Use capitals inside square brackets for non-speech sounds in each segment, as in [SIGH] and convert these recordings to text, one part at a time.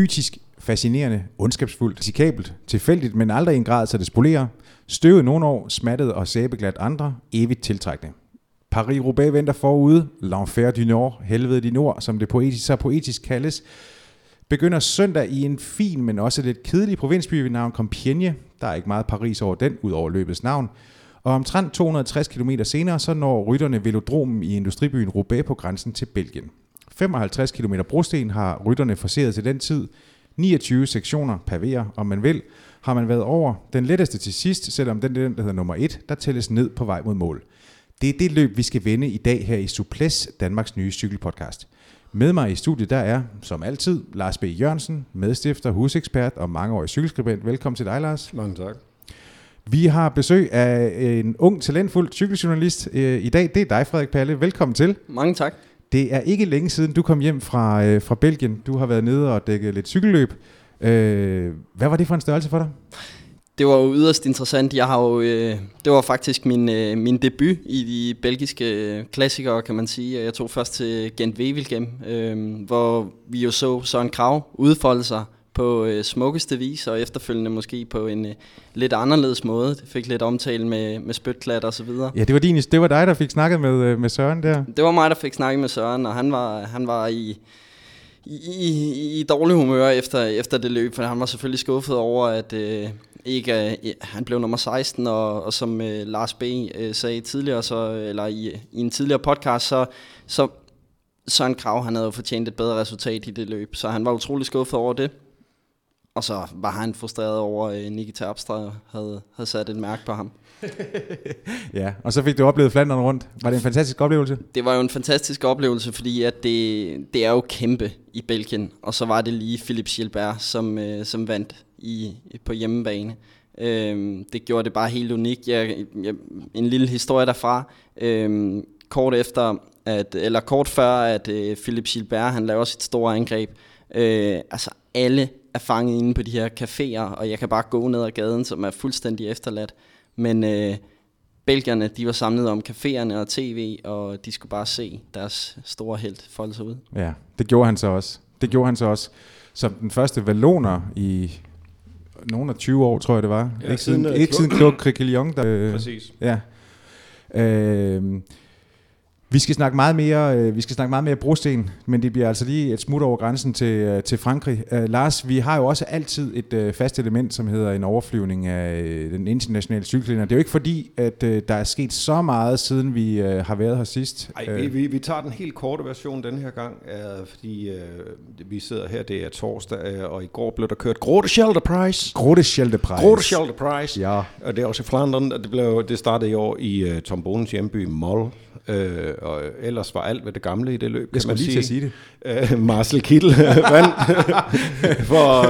Mytisk, fascinerende, ondskabsfuldt, risikabelt, tilfældigt, men aldrig i en grad, så det spolerer. Støvet nogle år, smattet og sæbeglat andre, evigt tiltrækkende. Paris-Roubaix venter forude, l'enfer du Nord, helvede i nord, som det poetisk, så poetisk kaldes, begynder søndag i en fin, men også lidt kedelig provinsby ved navn Compiègne. Der er ikke meget Paris over den, ud over løbets navn. Og omtrent 260 km senere, så når rytterne velodromen i industribyen Roubaix på grænsen til Belgien. 55 km brosten har rytterne forseret til den tid. 29 sektioner pavéer, om man vil, har man været over. Den letteste til sidst, selvom den, den der hedder nummer 1, der tælles ned på vej mod mål. Det er det løb, vi skal vende i dag her i Suples, Danmarks nye cykelpodcast. Med mig i studiet, der er, som altid, Lars B. Jørgensen, medstifter, husekspert og mangeårig cykelskribent. Velkommen til dig, Lars. Mange tak. Vi har besøg af en ung, talentfuld cykeljournalist øh, i dag. Det er dig, Frederik Palle. Velkommen til. Mange tak. Det er ikke længe siden, du kom hjem fra, øh, fra Belgien. Du har været nede og dækket lidt cykelløb. Øh, hvad var det for en størrelse for dig? Det var jo yderst interessant. Jeg har jo, øh, det var faktisk min, øh, min debut i de belgiske øh, klassikere, kan man sige. Jeg tog først til Gent Wevelgem, øh, hvor vi jo så Søren Krav udfolde sig på øh, smukkeste vis, og efterfølgende måske på en øh, lidt anderledes måde. Det fik lidt omtale med, med spytklat og så videre. Ja, det var, din, det var dig, der fik snakket med, øh, med Søren der. Det var mig, der fik snakket med Søren, og han var, han var i, i, i, i dårlig humør efter, efter det løb, for han var selvfølgelig skuffet over, at øh, ikke, øh, han blev nummer 16, og, og som øh, Lars B. Øh, sagde tidligere, så, eller i, i en tidligere podcast, så, så Søren Krav, han havde jo fortjent et bedre resultat i det løb, så han var utrolig skuffet over det. Og så var han frustreret over, at Nikita Abstra havde, havde sat et mærke på ham. [LAUGHS] ja, og så fik du oplevet Flandern rundt. Var det en fantastisk oplevelse? Det var jo en fantastisk oplevelse, fordi at det, det er jo kæmpe i Belgien. Og så var det lige Philip Gilbert, som, øh, som vandt i, på hjemmebane. Øhm, det gjorde det bare helt unikt. Jeg, jeg, en lille historie derfra. Øhm, kort efter, at, eller kort før, at øh, Philip Gilbert han laver sit store angreb. Øh, altså alle er fanget inde på de her caféer, og jeg kan bare gå ned ad gaden, som er fuldstændig efterladt. Men øh, belgierne, de var samlet om caféerne og tv, og de skulle bare se deres store held folde sig ud. Ja, det gjorde han så også. Det gjorde han så også. Som den første valloner i nogen af 20 år, tror jeg det var. Ja, ikke siden, siden, ikke siden Claude Criquillon. Der, øh, Præcis. Ja. Øh, vi skal snakke meget mere, øh, vi skal snakke meget mere brosten, men det bliver altså lige et smut over grænsen til, øh, til Frankrig. Uh, Lars, vi har jo også altid et uh, fast element, som hedder en overflyvning af uh, den internationale cykelkalender. Det er jo ikke fordi, at uh, der er sket så meget, siden vi uh, har været her sidst. Nej, vi, vi, vi tager den helt korte version den her gang, uh, fordi uh, vi sidder her, det er torsdag, uh, og i går blev der kørt Grote Shelter Prize. Grote Shelter Prize. Grote Shelter Prize. Ja. Og det er også i Flandern, det, blev, det startede i år i uh, Tom Bonens hjemby Moll. Øh, og ellers var alt ved det gamle i det løb, Jeg skulle lige til at sige det. Øh, Marcel Kittel [LAUGHS] vandt [LAUGHS] for,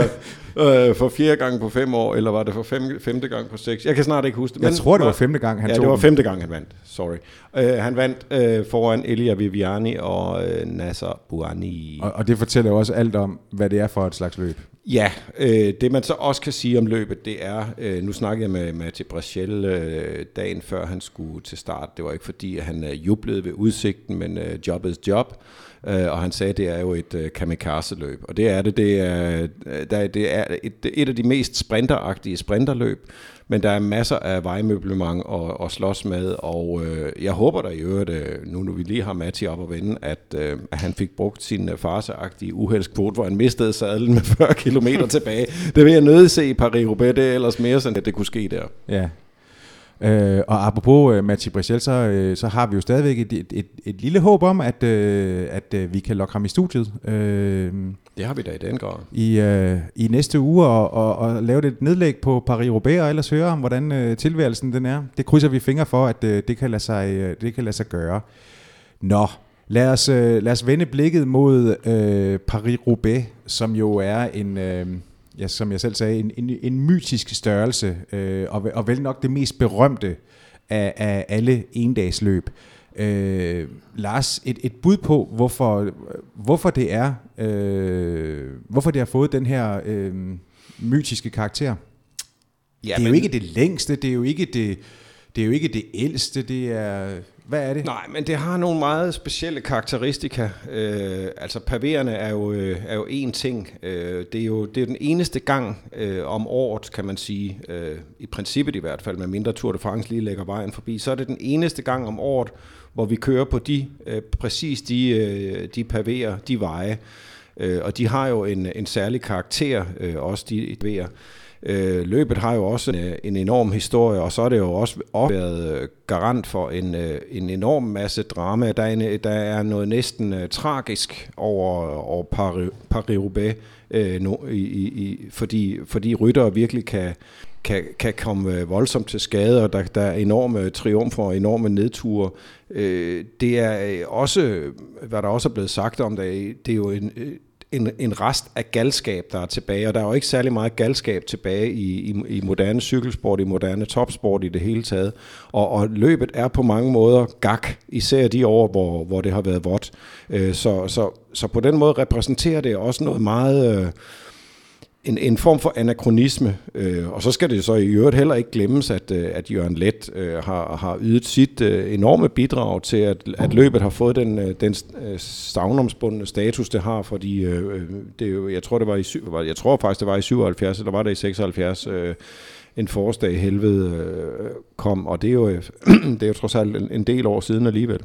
øh, for fjerde gang på fem år, eller var det for fem, femte gang på seks? Jeg kan snart ikke huske det. Jeg tror, det var femte gang, han ja, tog det var femte gang, han vandt. Sorry. Øh, han vandt øh, foran Elia Viviani og øh, Nasser Bouani. Og, og det fortæller også alt om, hvad det er for et slags løb. Ja, øh, det man så også kan sige om løbet, det er, øh, nu snakkede jeg med Mathieu Brachel øh, dagen før han skulle til start. Det var ikke fordi, at han øh, jublede ved udsigten, men øh, job is job. Øh, og han sagde, at det er jo et øh, kamikaze-løb. Og det er det. Det er, øh, der, det er et, et af de mest sprinteragtige sprinterløb. Men der er masser af vejmøblement at, at slås med, og øh, jeg håber da i øvrigt, øh, nu når vi lige har Matti op at vende, at, øh, at han fik brugt sin øh, farseagtige uheldskvote, hvor han mistede sadlen med 40 km tilbage. Det vil jeg nødt se i Paris-Roubaix, det er ellers mere sådan, at det kunne ske der. Ja. Øh, og apropos uh, Mathieu Brichel, så, uh, så har vi jo stadigvæk et, et, et, et lille håb om, at, uh, at uh, vi kan lokke ham i studiet. Uh, det har vi da i den grad. I, uh, i næste uge og, og, og lave et nedlæg på Paris-Roubaix, og ellers høre om, hvordan uh, tilværelsen den er. Det krydser vi fingre for, at uh, det, kan lade sig, uh, det kan lade sig gøre. Nå, lad os, uh, lad os vende blikket mod uh, Paris-Roubaix, som jo er en... Uh, ja, som jeg selv sagde, en, en, en mytisk størrelse, øh, og, og vel nok det mest berømte af, af alle endagsløb. Øh, Lars, et, et bud på, hvorfor, hvorfor det er, øh, hvorfor det har fået den her øh, mytiske karakter. Ja, det er men... jo ikke det længste, det er jo ikke det, det er jo ikke det ældste, det er hvad er det? Nej, men det har nogle meget specielle karakteristika. Øh, altså pavererne er jo, øh, er jo én ting. Øh, det, er jo, det er den eneste gang øh, om året, kan man sige, øh, i princippet i hvert fald, med mindre Tour de France lige lægger vejen forbi, så er det den eneste gang om året, hvor vi kører på de øh, præcis de, øh, de paverer, de veje. Øh, og de har jo en, en særlig karakter, øh, også de paverer. Øh, løbet har jo også en, øh, en enorm historie, og så er det jo også været øh, garant for en, øh, en enorm masse drama. Der er, en, der er noget næsten uh, tragisk over, over Paris-Roubaix, øh, no, i, i, fordi, fordi ryttere virkelig kan, kan, kan komme voldsomt til skade, og der, der er enorme triumfer og enorme nedture. Øh, det er også, hvad der også er blevet sagt om det, det er jo en, en, en rest af galskab, der er tilbage, og der er jo ikke særlig meget galskab tilbage i, i, i moderne cykelsport, i moderne topsport i det hele taget. Og, og løbet er på mange måder gak, især de år, hvor, hvor det har været vådt. Øh, så, så, så på den måde repræsenterer det også noget meget... Øh, en, en form for anachronisme, øh, og så skal det så i øvrigt heller ikke glemmes, at, øh, at Jørgen Let øh, har, har ydet sit øh, enorme bidrag til, at, at løbet har fået den, øh, den øh, savnomsbundne status, det har, fordi øh, øh det jeg tror, det var i, jeg tror faktisk, det var i 77, eller var det i 76, øh, en forårsdag i helvede øh, kom, og det er, jo, [CLEARS THROAT] det er jo trods alt en, en del år siden alligevel.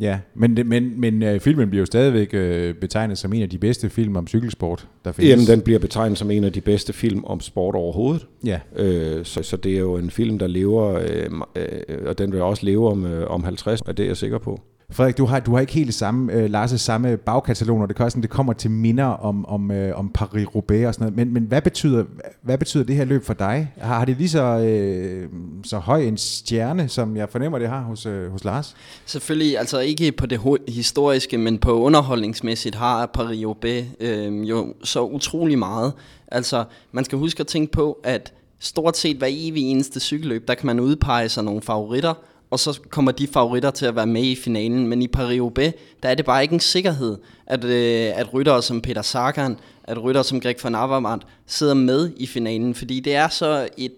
Ja, men, men, men uh, filmen bliver jo stadigvæk uh, betegnet som en af de bedste film om cykelsport, der findes. Jamen, den bliver betegnet som en af de bedste film om sport overhovedet. Ja. Uh, så, så det er jo en film, der lever, uh, uh, og den vil også leve om, uh, om 50, er det jeg er sikker på. Frederik, du har, du har ikke helt det samme, øh, Lars' samme bagkatalog, når det, sådan, det kommer til minder om, om, øh, om Paris-Roubaix og sådan noget. Men, men hvad, betyder, hvad betyder det her løb for dig? Har, har det lige så, øh, så høj en stjerne, som jeg fornemmer, det har hos, øh, hos Lars? Selvfølgelig, altså ikke på det historiske, men på underholdningsmæssigt har Paris-Roubaix øh, jo så utrolig meget. Altså, man skal huske at tænke på, at stort set hver evig eneste cykelløb, der kan man udpege sig nogle favoritter, og så kommer de favoritter til at være med i finalen. Men i Paris-Roubaix, der er det bare ikke en sikkerhed, at, øh, at ryttere som Peter Sagan, at ryttere som Greg van Avermaet sidder med i finalen, fordi det er så et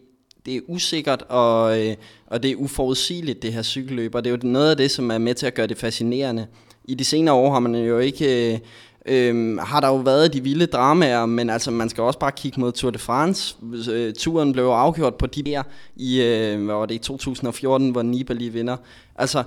det er usikkert, og, øh, og det er uforudsigeligt, det her cykelløb, og det er jo noget af det, som er med til at gøre det fascinerende. I de senere år har man jo ikke... Øh, Øhm, har der jo været de vilde dramaer, men altså man skal også bare kigge mod Tour de France. Øh, turen blev afgjort på de der i, øh, hvad var det, i 2014, hvor Nibali vinder. Altså,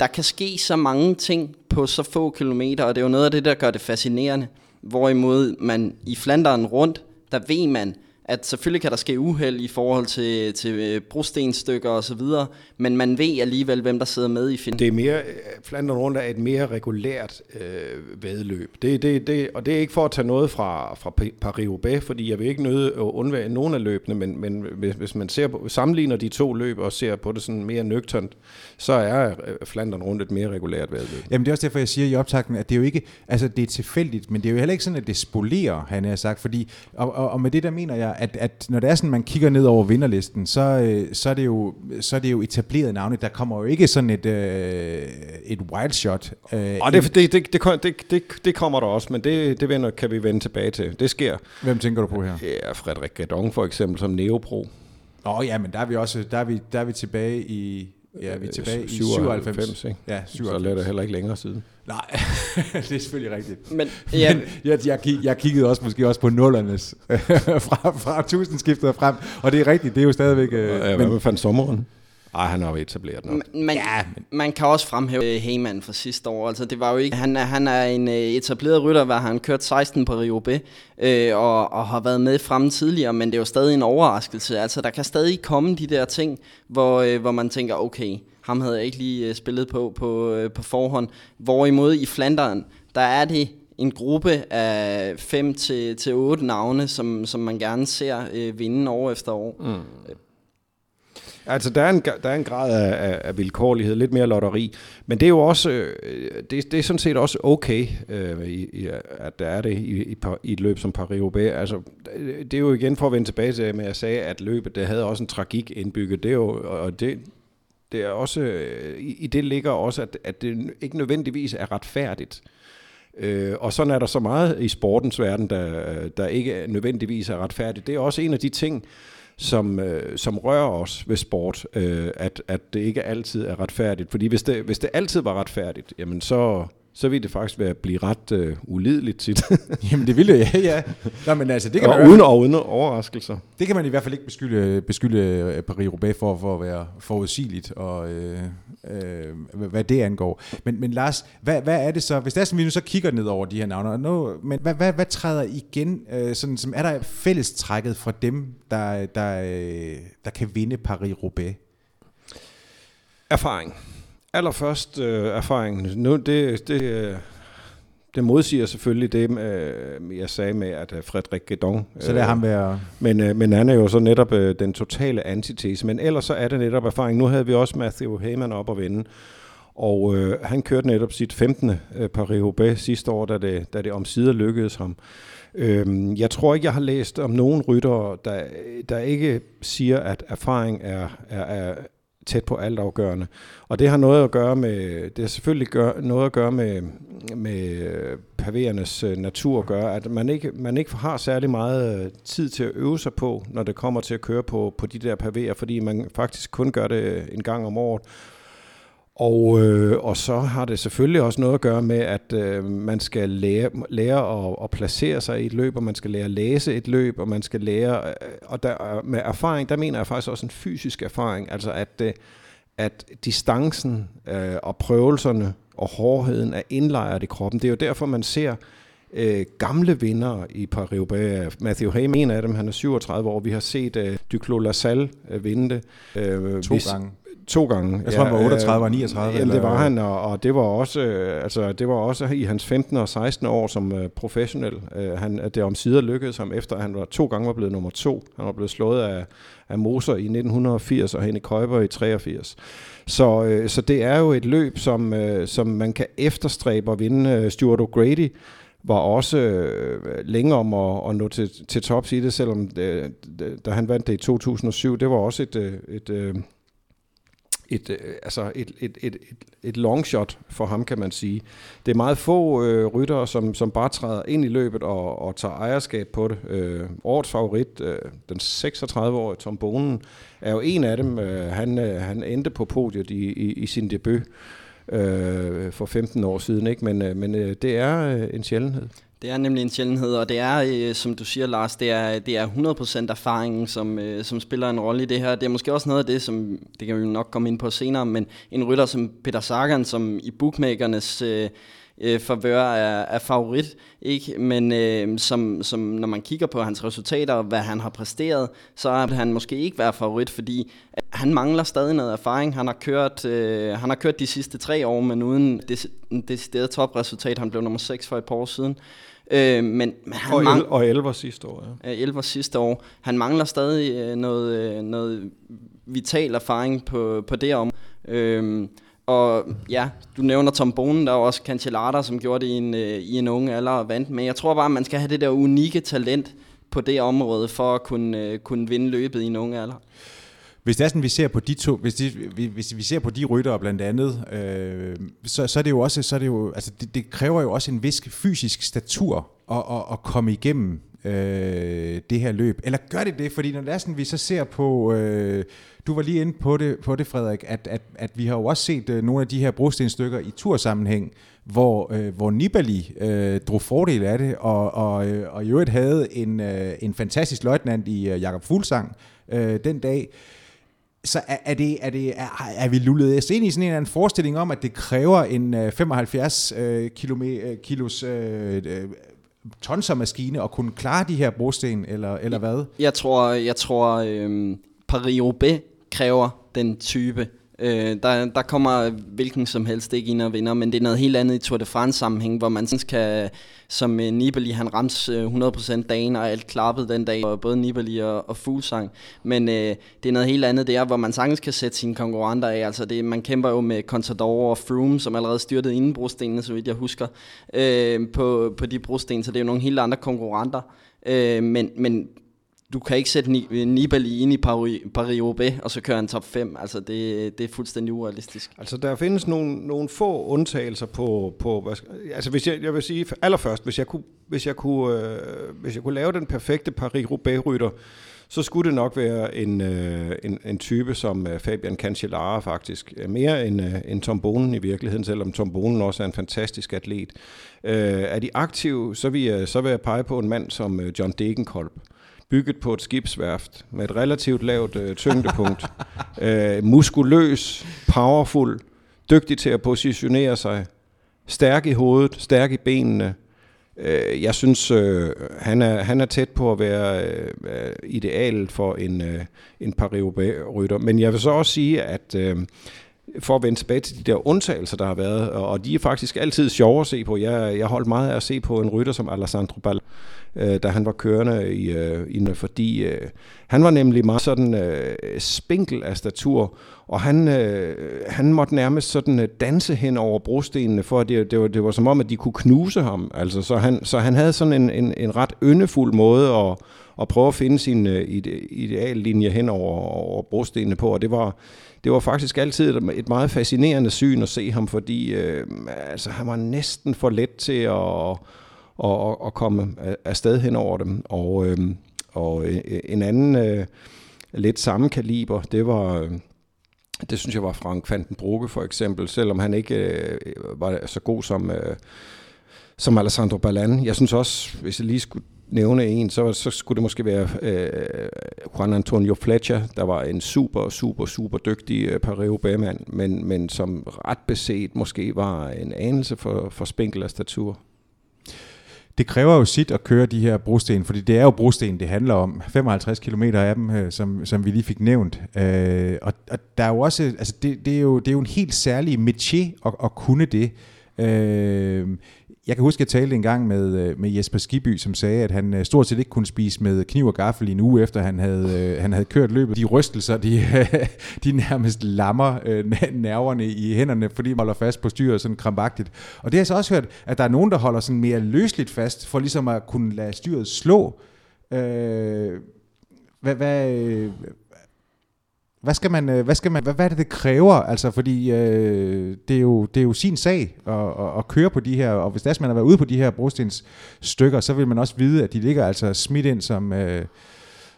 der kan ske så mange ting på så få kilometer, og det er jo noget af det, der gør det fascinerende. Hvorimod man i Flanderen rundt, der ved man, at selvfølgelig kan der ske uheld i forhold til, til øh, brostenstykker og så videre, men man ved alligevel, hvem der sidder med i filmen. Det er mere, øh, Flandern rundt er et mere regulært øh, vedløb. Det, det, det, og det er ikke for at tage noget fra, fra Paris-Roubaix, fordi jeg vil ikke nøde at undvære nogen af løbene, men, men hvis, hvis man ser på, sammenligner de to løb og ser på det sådan mere nøgternt, så er øh, Flandern rundt et mere regulært vedløb. Jamen det er også derfor, jeg siger i optakten, at det er jo ikke, altså det er tilfældigt, men det er jo heller ikke sådan, at det spolerer, han har sagt, fordi, og, og, og med det der mener jeg, at, at når det er sådan, man kigger ned over vinderlisten, så, øh, så, er, det jo, så er det jo etableret navne. Der kommer jo ikke sådan et, øh, et wild shot. Øh, og det, det, det, det, det, det kommer der også, men det, det vender, kan vi vende tilbage til. Det sker. Hvem tænker du på her? Ja, Frederik Gadon for eksempel som neopro. Åh oh, ja, men der er vi også der er vi, der er vi tilbage i Ja, vi er tilbage 97, i 97. Ikke? Ja, 97. Så er det heller ikke længere siden. Nej, [LAUGHS] det er selvfølgelig rigtigt. Men, ja. Men jeg, jeg, jeg kiggede også måske også på nullernes [LAUGHS] fra, fra tusindskiftet og frem, og det er rigtigt, det er jo stadigvæk... Øh, ja, hvad men, fandt sommeren? Ej, han har jo etableret noget. Man, ja, men... man kan også fremhæve øh, Heyman fra sidste år. Altså, det var jo ikke, han, han er en øh, etableret rytter, hvor han kørt 16 på Rio B, øh, og, og har været med fremme tidligere, men det er jo stadig en overraskelse. Altså, der kan stadig komme de der ting, hvor, øh, hvor man tænker, okay, ham havde jeg ikke lige øh, spillet på på, på forhånd. Hvorimod i Flanderen, der er det en gruppe af 5 til, til 8 navne, som, som man gerne ser øh, vinde år efter år. Mm. Altså, der er en, der er en grad af, af, af vilkårlighed, lidt mere lotteri, men det er jo også, øh, det, det er sådan set også okay, øh, i, i, at der er det i, i, i et løb som Paris-Roubaix. Altså, det er jo igen for at vende tilbage til, at jeg sagde, at løbet, det havde også en tragik indbygget, det er jo, og det, det er også, øh, i, i det ligger også, at, at det ikke nødvendigvis er retfærdigt. Øh, og sådan er der så meget i sportens verden, der, der ikke nødvendigvis er retfærdigt. Det er også en af de ting, som, øh, som rører os ved sport, øh, at, at det ikke altid er retfærdigt. Fordi hvis det, hvis det altid var retfærdigt, jamen så, så vil det faktisk være blive ret øh, ulideligt tit. [LAUGHS] Jamen det ville ja, ja. Nå, men altså, det kan og man, uden, og uden overraskelser. Det kan man i hvert fald ikke beskylde, beskylde øh, Paris-Roubaix for, for at være forudsigeligt, og øh, øh, hvad det angår. Men, men Lars, hvad, hvad er det så, hvis det er sådan, vi nu så kigger ned over de her navne, nu, men hvad, hvad, hvad træder igen, øh, sådan, som er der fællestrækket fra dem, der, der, øh, der kan vinde Paris-Roubaix? Erfaring. Allerførst øh, erfaring. Nu, det, det, øh, det modsiger selvfølgelig det, øh, jeg sagde med, at øh, Frederik Gedon... Så det er ham være... Men, øh, men han er jo så netop øh, den totale antitese. Men ellers så er det netop erfaring. Nu havde vi også Matthew Heyman op at vinde. Og øh, han kørte netop sit 15. Øh, Paris-Roubaix sidste år, da det, da det omsider lykkedes ham. Øh, jeg tror ikke, jeg har læst om nogen ryttere, der, der ikke siger, at erfaring er, er, er tæt på altafgørende. Og det har noget at gøre med, det har selvfølgelig gør, noget at gøre med, med paverernes øh, natur at gøre, at man ikke, man ikke har særlig meget øh, tid til at øve sig på, når det kommer til at køre på, på de der paver, fordi man faktisk kun gør det øh, en gang om året. Og, øh, og så har det selvfølgelig også noget at gøre med, at øh, man skal lære, lære at, at placere sig i et løb, og man skal lære at læse et løb, og man skal lære, øh, og der, med erfaring, der mener jeg faktisk også en fysisk erfaring, altså at, øh, at distancen øh, og prøvelserne og hårdheden er indlejret i kroppen. Det er jo derfor, man ser øh, gamle vinder i Paris-Roubaix. Matthew Hay, en af dem, han er 37 år. Vi har set øh, Duclos Lassalle øh, vinde det. Øh, to gange. To gange. Jeg tror, ja, han var 38 og 39. Jamen, det var han, og, og det var også øh, altså det var også i hans 15. og 16. år som øh, professionel. Øh, han det om sider lykkedes ham efter at han var to gange var blevet nummer to. Han var blevet slået af, af Moser i 1980 og Henrik Køber i 83. Så, øh, så det er jo et løb, som, øh, som man kan efterstræbe at vinde. Øh, Stuart O'Grady var også øh, længe om at, at nå til, til tops i det, selvom det, da han vandt det i 2007, det var også et, øh, et, et et, øh, altså et, et, et, et, et long shot for ham, kan man sige. Det er meget få øh, ryttere, som, som bare træder ind i løbet og, og tager ejerskab på det. Øh, årets favorit, øh, den 36-årige Tom Bonen, er jo en af dem. Øh, han, øh, han endte på podiet i, i, i sin debut øh, for 15 år siden, ikke? men, øh, men øh, det er øh, en sjældenhed. Det er nemlig en sjældenhed, og det er, øh, som du siger, Lars, det er, det er 100% erfaringen, som, øh, som spiller en rolle i det her. Det er måske også noget af det, som det kan vi nok komme ind på senere, men en rytter som Peter Sagan, som i bookmakernes øh, øh, favør er, er favorit, ikke? men øh, som, som når man kigger på hans resultater og hvad han har præsteret, så er han måske ikke være favorit, fordi han mangler stadig noget erfaring. Han har kørt, øh, han har kørt de sidste tre år, men uden det, det decideret topresultat. Han blev nummer 6 for et par år siden. Øh, men, men han og, mang- og 11 sidste år, ja. 11 sidste år. Han mangler stadig øh, noget, øh, noget vital erfaring på, på det om. Øh, og ja, du nævner Tom Bonen, der er også Cancellara, som gjorde det i en, øh, i en unge alder og vandt. Men jeg tror bare, at man skal have det der unikke talent på det område, for at kunne, kunne vinde løbet i en unge alder. Hvis det er sådan, vi ser på de to, hvis, de, hvis vi ser på de ryttere blandt andet, øh, så, så er det jo også, så er det jo, altså det, det kræver jo også en vis fysisk statur at, at, at komme igennem øh, det her løb. Eller gør det det? Fordi når det er sådan, vi så ser på, øh, du var lige inde på det, på det Frederik, at, at, at vi har jo også set øh, nogle af de her brostenstykker i tursammenhæng, hvor, øh, hvor Nibali øh, drog fordel af det, og, og, øh, og i øvrigt havde en, øh, en fantastisk løjtnant i øh, Jakob Fuglsang øh, den dag. Så er, er, det, er, det, er, er vi lullet os ind i sådan en eller anden forestilling om, at det kræver en øh, 75 øh, kilo, øh, kilos øh, øh, tonsermaskine at kunne klare de her brosten, eller, eller hvad? Jeg tror, jeg tror øh, Paris-Roubaix kræver den type Øh, der, der kommer hvilken som helst ikke ind og vinder, men det er noget helt andet i Tour de France sammenhæng, hvor man kan, som øh, Nibali, han ramte øh, 100% dagen, og alt klappede den dag, og både Nibali og, og Fuglsang. Men øh, det er noget helt andet, det er, hvor man sagtens kan sætte sine konkurrenter af. Altså det, man kæmper jo med Contador og Froome, som allerede styrtede inden brostenene, så vidt jeg husker, øh, på, på de brosten, så det er jo nogle helt andre konkurrenter. Øh, men, men du kan ikke sætte Nibali ind i Paris-Roubaix, og så køre en top 5. Altså, det, det er fuldstændig urealistisk. Altså, der findes nogle, nogle få undtagelser på... på hvad, altså, hvis jeg, jeg vil sige allerførst, hvis jeg kunne, hvis jeg kunne, øh, hvis jeg kunne lave den perfekte Paris-Roubaix-rytter, så skulle det nok være en, øh, en, en type som øh, Fabian Cancellara faktisk. Øh, mere end, øh, end Tom Bonen i virkeligheden, selvom Tom Bonen også er en fantastisk atlet. Øh, er de aktive, så vil, jeg, så vil jeg pege på en mand som øh, John Degenkolb bygget på et skibsværft med et relativt lavt øh, tyngdepunkt. [LAUGHS] øh, muskuløs, powerful, dygtig til at positionere sig, stærk i hovedet, stærk i benene. Øh, jeg synes, øh, han, er, han er tæt på at være øh, idealet for en, øh, en Paris-rytter. Men jeg vil så også sige, at øh, for at vende tilbage til de der undtagelser, der har været, og de er faktisk altid sjove at se på. Jeg, jeg holdt meget af at se på en rytter som Alessandro Ball, øh, da han var kørende i, øh, i fordi øh, han var nemlig meget sådan øh, spinkel af statur, og han, øh, han måtte nærmest sådan øh, danse hen over brostenene, for at det, det, var, det var som om, at de kunne knuse ham. Altså, så, han, så han havde sådan en, en, en ret yndefuld måde at, at prøve at finde sin øh, ideallinje hen over, over brostenene på, og det var det var faktisk altid et meget fascinerende syn at se ham, fordi øh, altså, han var næsten for let til at, og, og komme afsted hen over dem. Og, øhm, øh, og en anden øh, lidt samme kaliber, det var... Øh, det synes jeg var Frank van Brugge for eksempel, selvom han ikke øh, var så god som, øh, som Alessandro Ballan. Jeg synes også, hvis jeg lige skulle nævne en, så, så skulle det måske være øh, Juan Antonio Fletcher, der var en super, super, super dygtig øh, pareo bagmand men, men som ret beset måske var en anelse for, for spinkel af statur. Det kræver jo sit at køre de her brosten, fordi det er jo brosten, det handler om. 55 km af dem, øh, som, som vi lige fik nævnt. Øh, og, og der er jo også, altså det, det, er jo, det er jo en helt særlig métier at, at kunne det. Øh, jeg kan huske, at jeg talte en gang med, øh, med Jesper Skiby, som sagde, at han øh, stort set ikke kunne spise med kniv og gaffel i en uge, efter han havde, øh, han havde kørt løbet. De rystelser, de, [LAUGHS] de nærmest lammer nerverne i hænderne, fordi man holder fast på styret sådan krampagtigt. Og det har jeg så også hørt, at der er nogen, der holder sådan mere løsligt fast, for ligesom at kunne lade styret slå. Øh, hvad, hvad, hvad skal man, øh, hvad skal man, hvad, hvad er det, det kræver? Altså, fordi øh, det, er jo, det er jo sin sag at, at, at, køre på de her, og hvis man har været ude på de her brostens stykker, så vil man også vide, at de ligger altså smidt ind som, øh,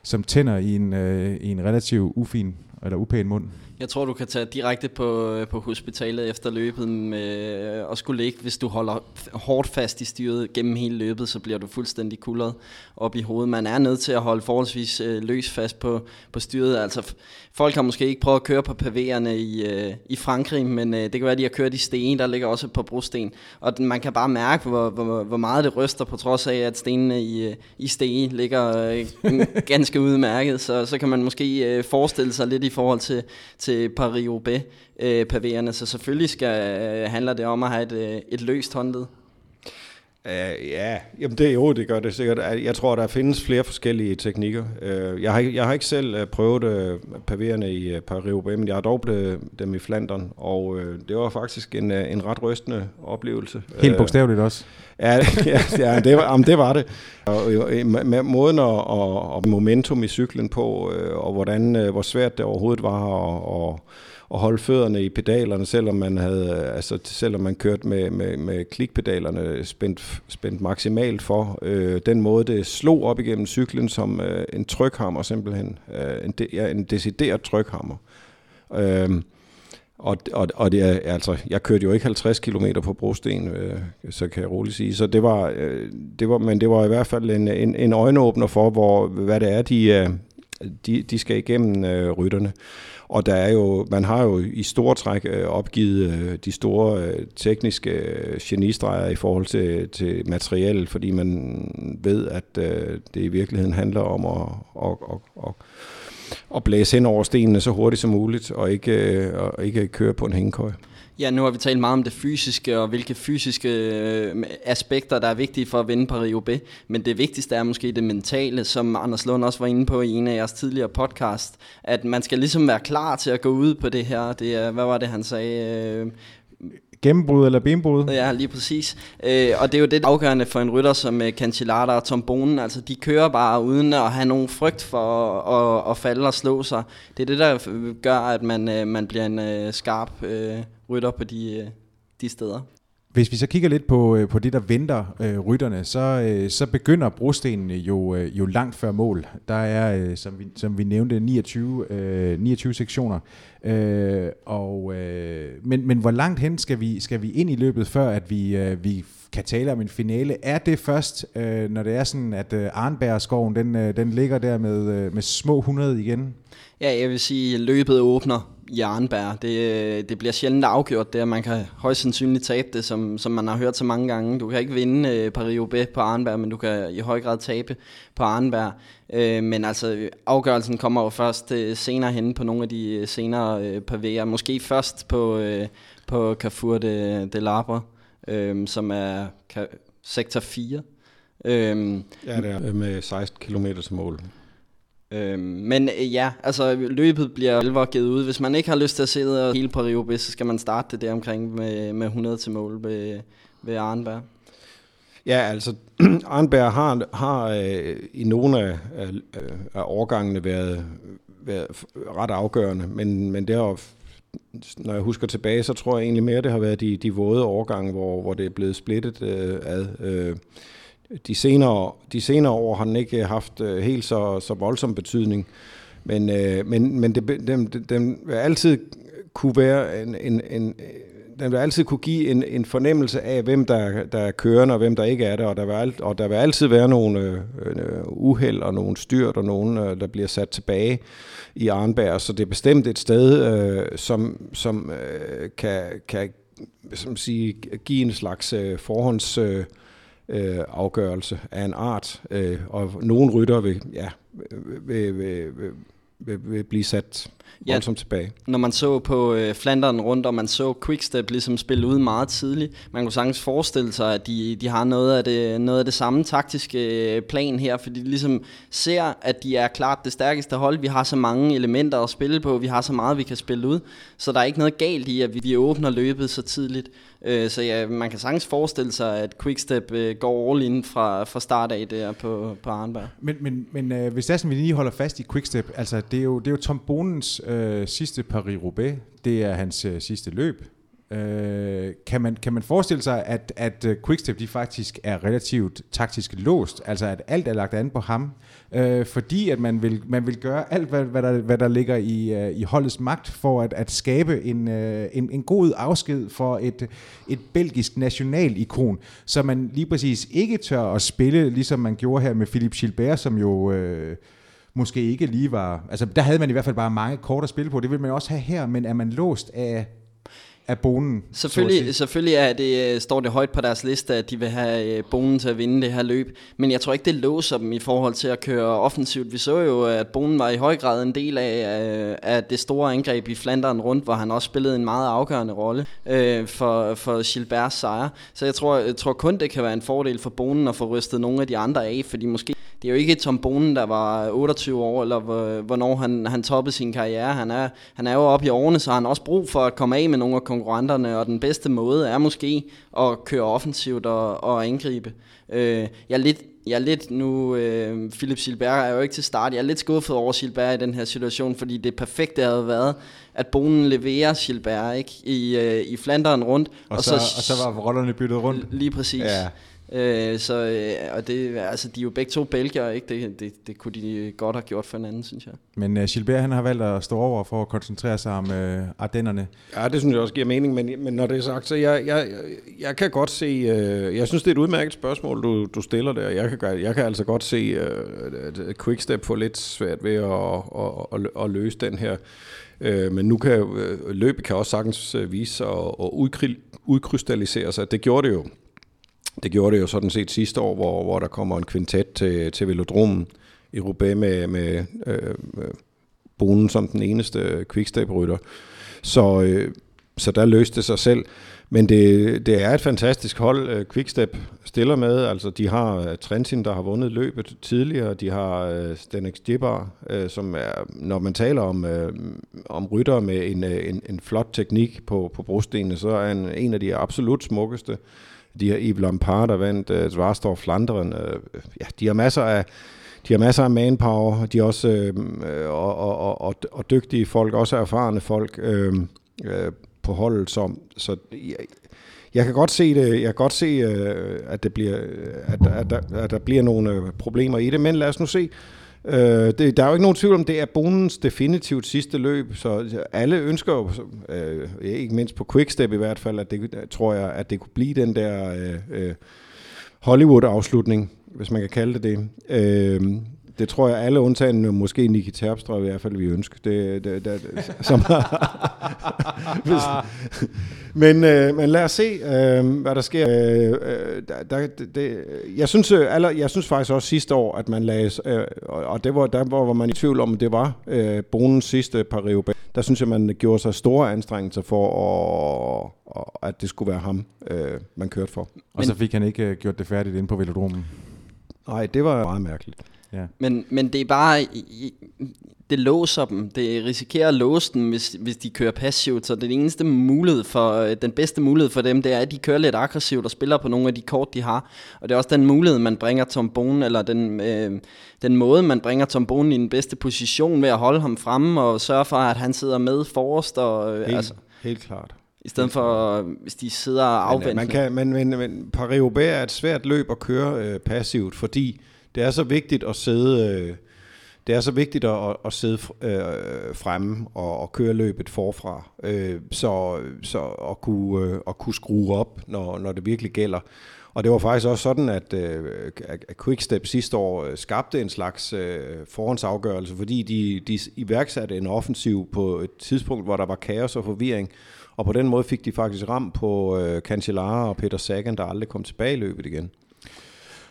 som tænder i en, øh, i en relativt ufin eller upæn mund. Jeg tror, du kan tage direkte på, øh, på hospitalet efter løbet med, og skulle ligge, hvis du holder hårdt fast i styret gennem hele løbet, så bliver du fuldstændig kullet op i hovedet. Man er nødt til at holde forholdsvis øh, løs fast på, på styret. Altså, folk har måske ikke prøvet at køre på pavéerne i, øh, i Frankrig, men øh, det kan være, at de har kørt i sten, der ligger også på brosten. Og man kan bare mærke, hvor, hvor, hvor meget det ryster, på trods af, at stenene i, øh, i sten ligger øh, [LAUGHS] ganske udmærket. Så, så kan man måske øh, forestille sig lidt i forhold til til Paris-Roubaix-paverne, øh, så selvfølgelig skal, øh, handler det om at have et, øh, et løst håndled. Uh, ja, jamen det, jo, det gør det sikkert. Jeg tror, der findes flere forskellige teknikker. Uh, jeg, har, jeg har ikke selv uh, prøvet uh, i uh, Paris-Roubaix, men jeg har dog blevet dem i Flandern, og uh, det var faktisk en, uh, en ret rystende oplevelse. Helt bogstaveligt uh, også. Ja, [LAUGHS] ja, ja det, var, jamen, det var det. Og, med, med måden og, og, og momentum i cyklen på, uh, og hvordan, uh, hvor svært det overhovedet var at, og, at holde fødderne i pedalerne, selvom man havde, øh, altså selvom man kørte med, med, med klikpedalerne spændt, spændt maksimalt for. Øh, den måde, det slog op igennem cyklen som øh, en trykhammer simpelthen. Øh, en, de, ja, en decideret trykhammer. Øh, og, og, og det er, altså, jeg kørte jo ikke 50 km på brosten, øh, så kan jeg roligt sige. Så det var, øh, det var, men det var i hvert fald en, en, en øjenåbner for, hvor, hvad det er, de, øh, de, de skal igennem øh, rytterne. Og der er jo, man har jo i store træk øh, opgivet øh, de store øh, tekniske genistreger i forhold til, til materialet, fordi man ved, at det i virkeligheden handler om at, at, at, at, at blæse hen over stenene så hurtigt som muligt, og ikke, og ikke køre på en hængekøj. Ja, nu har vi talt meget om det fysiske, og hvilke fysiske øh, aspekter, der er vigtige for at vinde Paris-Roubaix. Men det vigtigste er måske det mentale, som Anders Lund også var inde på i en af jeres tidligere podcast. At man skal ligesom være klar til at gå ud på det her. Det er, hvad var det, han sagde? Øh, Gennembrud eller benbrud? Ja, lige præcis. Øh, og det er jo det afgørende for en rytter som øh, uh, Cancellata og Tombonen. Altså, de kører bare uden at have nogen frygt for at, at, at falde og slå sig. Det er det, der gør, at man, uh, man bliver en uh, skarp uh, rytter på de, uh, de steder. Hvis vi så kigger lidt på, øh, på det, der venter øh, rytterne, så, øh, så begynder brostenene jo, øh, jo langt før mål. Der er, øh, som, vi, som vi nævnte, 29, øh, 29 sektioner. Øh, og, øh, men, men hvor langt hen skal vi, skal vi ind i løbet, før at vi, øh, vi kan tale om en finale? Er det først, øh, når det er sådan, at øh, Arnbergskoven den, øh, den ligger der med, øh, med små 100 igen? Ja, jeg vil sige, at løbet åbner jernbær. Det, øh, det bliver sjældent afgjort det, man kan højst sandsynligt tabe det, som, som man har hørt så mange gange. Du kan ikke vinde øh, Paris-Roubaix på Arnberg, men du kan i høj grad tabe på Arnberg. Øh, men altså, afgørelsen kommer jo først øh, senere hen på nogle af de øh, senere øh, pavéer. Måske først på, øh, på Carrefour de, de Labre, øh, som er sektor 4. Øh, ja, det er øh, med 16 km mål. Øhm, men øh, ja, altså løbet bliver alvor givet ud. Hvis man ikke har lyst til at sidde hele Paris så skal man starte det der omkring med, med 100 til mål ved, ved Arnberg. Ja, altså [CLEARS THROAT] Arnberg har, har øh, i nogle af, af, af årgangene været, været ret afgørende, men, men det har når jeg husker tilbage, så tror jeg egentlig mere, det har været de, de våde årgange, hvor, hvor det er blevet splittet øh, ad. Øh, de senere, de senere år har den ikke øh, haft øh, helt så, så voldsom betydning, men, øh, men, men det, den, den vil altid kunne være en, en, en øh, den vil altid kunne give en, en fornemmelse af, hvem der, der er kørende og hvem der ikke er det, og der vil, alt, og der vil altid være nogle øh, uheld og nogle styrt og nogen, øh, der bliver sat tilbage i Arnberg, så det er bestemt et sted, øh, som, som øh, kan, kan som sige, give en slags øh, forhånds... Øh, øh, afgørelse af en art, øh, og nogle rytter vil, ja, vil, vil, vil, vil, vil blive sat voldsomt ja, tilbage. Når man så på øh, Flanderen rundt, og man så Quickstep ligesom spille ud meget tidligt, man kunne sagtens forestille sig, at de, de har noget af, det, noget af det samme taktiske øh, plan her, fordi de ligesom ser, at de er klart det stærkeste hold. Vi har så mange elementer at spille på, vi har så meget, vi kan spille ud, så der er ikke noget galt i, at vi, vi åbner løbet så tidligt. Øh, så ja, man kan sagtens forestille sig, at Quickstep øh, går all in fra, fra start af der på, på Arnberg. Men, men, men øh, hvis det er sådan, vi lige holder fast i Quickstep, altså det er jo, det er jo Tom Bonens øh, sidste Paris-Roubaix, det er hans øh, sidste løb. Øh, kan, man, kan man forestille sig, at, at øh, Quickstep de faktisk er relativt taktisk låst, altså at alt er lagt an på ham, øh, fordi at man vil, man vil gøre alt, hvad, hvad, der, hvad der ligger i, øh, i holdets magt for at, at skabe en, øh, en, en god afsked for et, et belgisk nationalikon, så man lige præcis ikke tør at spille, ligesom man gjorde her med Philippe Gilbert, som jo... Øh, måske ikke lige var... Altså, der havde man i hvert fald bare mange kort at spille på. Det vil man også have her, men er man låst af af bonen. Selvfølgelig, selvfølgelig er det, øh, står det højt på deres liste, at de vil have øh, bonen til at vinde det her løb. Men jeg tror ikke, det låser dem i forhold til at køre offensivt. Vi så jo, at bonen var i høj grad en del af, øh, af det store angreb i Flanderen rundt, hvor han også spillede en meget afgørende rolle øh, for, for Gilberts sejr. Så jeg tror, jeg tror kun, det kan være en fordel for bonen at få rystet nogle af de andre af, fordi måske det er jo ikke Tom Bonen, der var 28 år, eller hvornår han, han toppede sin karriere. Han er, han er jo oppe i årene, så han har også brug for at komme af med nogle af konkurrenterne, og den bedste måde er måske at køre offensivt og, og angribe. Øh, jeg er lidt, jeg er lidt nu, øh, Philip Gilbert er jo ikke til start, jeg er lidt skuffet over Gilbert i den her situation, fordi det perfekte havde været, at Bonen leverer Gilbert ikke, i, øh, i Flanderen rundt. Og, og, så, så, og så var rollerne byttet rundt. Lige præcis. Ja. Øh, så, øh, og det, altså, de er jo begge to belgier, ikke? Det, det, det kunne de godt have gjort for en anden, synes jeg. Men uh, Gilbert, han har valgt at stå over for at koncentrere sig om uh, Ardennerne. Ja, det synes jeg også giver mening, men, men når det er sagt, så jeg, jeg, jeg kan godt se, uh, jeg synes, det er et udmærket spørgsmål, du, du stiller der. Jeg kan, jeg kan altså godt se uh, Quickstep få lidt svært ved at, at, at, at løse den her. Uh, men nu kan løbet kan også sagtens vise sig at, at udkrystallisere sig. Det gjorde det jo det gjorde det jo sådan set sidste år, hvor, hvor der kommer en kvintet til, til Velodromen i Roubaix med, med øh, øh Bonen som den eneste quickstep-rytter. Så, øh, så der løste det sig selv. Men det, det er et fantastisk hold, øh, Quickstep stiller med. Altså, de har øh, Trentin, der har vundet løbet tidligere. De har øh, Stenex Gibbar, øh, som er, når man taler om, øh, om rytter med en, øh, en, en flot teknik på, på brostenene, så er en, en af de absolut smukkeste. De har Yves Lampard, der vandt øh, uh, Zwarstorf Flanderen. Uh, øh, øh, ja, de har masser af de har masser af manpower, de er også øh, og, og, og, og dygtige folk, også erfarne folk øh, øh, på holdet, Som, så jeg, jeg kan godt se det, jeg kan godt se, øh, at, det bliver, at, at, der, at der bliver nogle problemer i det, men lad os nu se. Øh, det, der er jo ikke nogen tvivl om, det er Bonens definitivt sidste løb, så alle ønsker jo, øh, ikke mindst på Quickstep i hvert fald, at det tror jeg, at det kunne blive den der øh, øh, Hollywood-afslutning, hvis man kan kalde det det. Øh, det tror jeg alle undtagen måske Niki Terpstra i hvert fald vi ønsker. Det, det, det, det, som [LAUGHS] men, øh, men lad os se, øh, hvad der sker. Øh, øh der, der, det, jeg, synes, øh, aller, jeg synes faktisk også sidste år, at man lagde, øh, og det var, der var man i tvivl om, det var øh, Bonens sidste par Der synes jeg, man gjorde sig store anstrengelser for, at, at det skulle være ham, øh, man kørte for. Og så fik han ikke øh, gjort det færdigt inde på velodromen. Nej, det var meget mærkeligt. Ja. Men, men det er bare, det låser dem. Det risikerer at låse dem, hvis, hvis de kører passivt. Så den eneste mulighed for, den bedste mulighed for dem, det er, at de kører lidt aggressivt og spiller på nogle af de kort, de har. Og det er også den mulighed, man bringer Tom Bone, eller den, øh, den måde, man bringer Tom Bone i den bedste position ved at holde ham fremme og sørge for, at han sidder med forrest. Og, øh, helt, altså, helt klart. I stedet for, hvis de sidder og afventer. Man kan, men, men, men Paris-Roubaix er et svært løb at køre øh, passivt, fordi det er så vigtigt at sidde... Øh, det er så vigtigt at, at sidde øh, fremme og, og køre løbet forfra, øh, så, så at, kunne, øh, at kunne skrue op, når, når det virkelig gælder. Og det var faktisk også sådan, at, øh, at Quickstep sidste år øh, skabte en slags øh, forhåndsafgørelse, fordi de, de iværksatte en offensiv på et tidspunkt, hvor der var kaos og forvirring. Og på den måde fik de faktisk ramt på øh, Cancellara og Peter Sagan, der aldrig kom tilbage i løbet igen.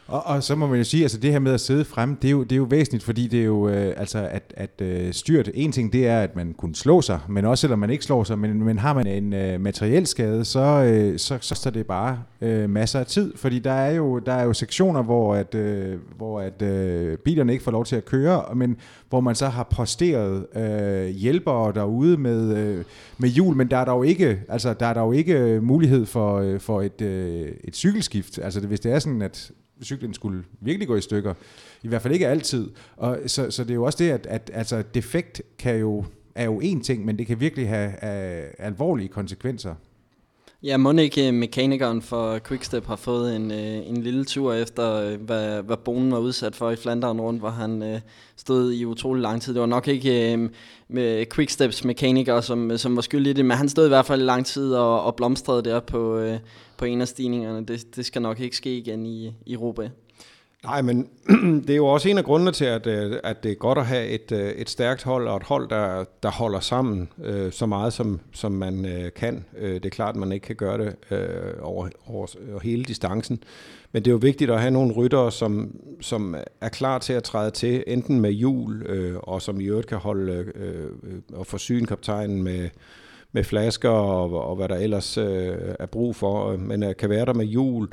Og, og så må man jo sige, altså det her med at sidde frem, det er jo, det er jo væsentligt, fordi det er jo, øh, altså at, at øh, styrt, en ting det er, at man kunne slå sig, men også selvom man ikke slår sig, men, men har man en øh, materiel skade, så, øh, så, så, står det bare øh, masser af tid, fordi der er jo, der er jo sektioner, hvor, at, øh, hvor at, øh, bilerne ikke får lov til at køre, men hvor man så har posteret øh, hjælpere derude med, øh, med hjul, men der er der jo ikke, altså, der er der jo ikke mulighed for, øh, for et, øh, et cykelskift. Altså hvis det er sådan, at cyklen skulle virkelig gå i stykker. I hvert fald ikke altid. Og så, så det er jo også det, at, at altså, defekt kan jo, er jo en ting, men det kan virkelig have have alvorlige konsekvenser. Ja, må ikke øh, mekanikeren for Quickstep har fået en, øh, en lille tur efter, øh, hvad, hvad Bonen var udsat for i Flandern rundt, hvor han øh, stod i utrolig lang tid. Det var nok ikke øh, med Quicksteps mekaniker, som, som var skyld i det, men han stod i hvert fald i lang tid og, og blomstrede der på, på en af stigningerne. Det, det skal nok ikke ske igen i, i Europa. Nej, men [CLEARS THROAT] det er jo også en af grundene til, at, øh, at det er godt at have et, øh, et stærkt hold, og et hold, der, der holder sammen øh, så meget, som, som man øh, kan. Øh, det er klart, at man ikke kan gøre det øh, over, over, over hele distancen. Men det er jo vigtigt at have nogle ryttere, som, som er klar til at træde til, enten med hjul, øh, og som i øvrigt kan holde øh, og forsyne kaptajnen med, med flasker og, og hvad der ellers øh, er brug for, men øh, kan være der med hjul,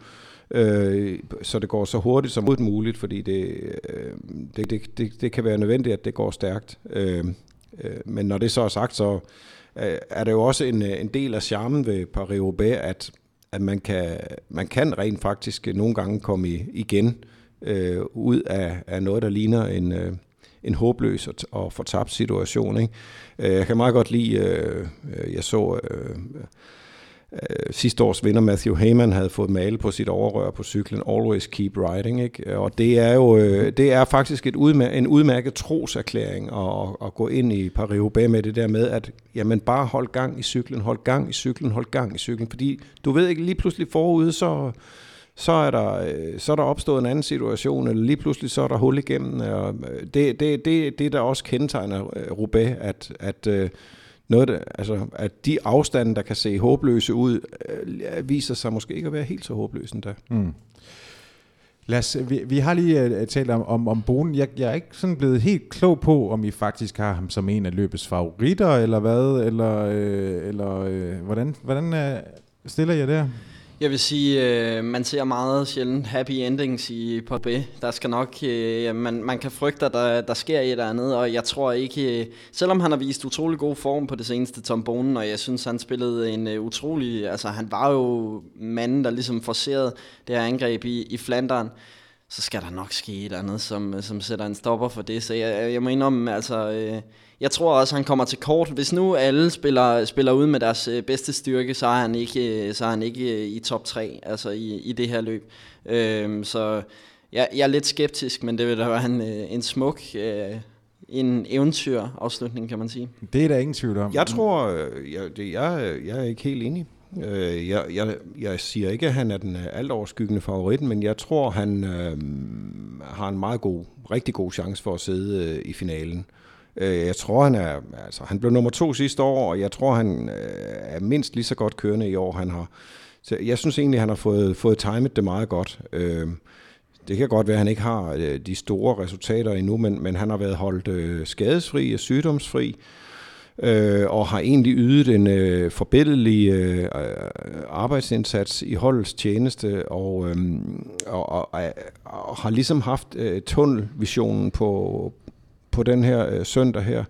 øh, så det går så hurtigt som muligt, fordi det, øh, det, det, det, det kan være nødvendigt, at det går stærkt. Øh, øh, men når det så er sagt, så øh, er det jo også en, øh, en del af charmen ved Paris-Roubaix, at, at man, kan, man kan rent faktisk nogle gange komme i, igen øh, ud af, af noget, der ligner en... Øh, en håbløs og, og fortabt situation. Ikke? Øh, jeg kan meget godt lide, øh, øh jeg så øh, øh, sidste års vinder Matthew Heyman havde fået male på sit overrør på cyklen Always Keep Riding. Ikke? Øh, og det er jo øh, det er faktisk et udmær- en udmærket troserklæring at, at gå ind i Paris-Roubaix med det der med, at jamen bare hold gang i cyklen, hold gang i cyklen, hold gang i cyklen. Fordi du ved ikke, lige pludselig forude, så så er der, øh, så er der opstået en anden situation, eller lige pludselig så er der hul igennem. Og øh, det, det, det, det der også kendetegner Roubaix, at, at noget, der, altså, at de afstande, der kan se håbløse ud, øh, viser sig måske ikke at være helt så håbløse endda. Mm. Lad os, vi, vi har lige uh, talt om, om, om Bonen. Jeg, jeg er ikke sådan blevet helt klog på, om I faktisk har ham som en af løbets favoritter, eller hvad, eller, øh, eller øh, hvordan, hvordan øh, stiller jeg der? Jeg vil sige, øh, man ser meget sjældent happy endings i på B. Der skal nok, øh, man, man kan frygte, at der, der sker et eller andet, og jeg tror ikke, øh, selvom han har vist utrolig god form på det seneste Tom Bonen, og jeg synes, han spillede en øh, utrolig, altså han var jo manden, der ligesom forserede det her angreb i, i Flandern, så skal der nok ske et eller andet, som, som sætter en stopper for det. Så jeg, jeg må indrømme, altså, øh, jeg tror også, han kommer til kort. Hvis nu alle spiller, spiller ud med deres øh, bedste styrke, så er han ikke, øh, så er han ikke i top 3 altså i, i det her løb. Øh, så jeg, jeg er lidt skeptisk, men det vil da være en, en smuk... Øh, en eventyrafslutning, kan man sige. Det er der ingen tvivl om. Jeg tror, jeg, det, jeg, jeg er ikke helt enig. Øh, jeg, jeg, jeg siger ikke, at han er den øh, altoverskyggende alt overskyggende favorit, men jeg tror, han øh, har en meget god, rigtig god chance for at sidde øh, i finalen. Øh, jeg tror, han er, altså, han blev nummer to sidste år, og jeg tror, han øh, er mindst lige så godt kørende i år, han har. Så jeg synes egentlig, han har fået, fået timet det meget godt. Øh, det kan godt være, at han ikke har øh, de store resultater endnu, men, men han har været holdt øh, skadesfri og sygdomsfri øh, øh, og har egentlig ydet en øh, forbindelig øh, øh arbejdsindsats i holdets tjeneste, og, øh, og, og, og har ligesom haft øh, tunnelvisionen på, på den her øh, søndag her.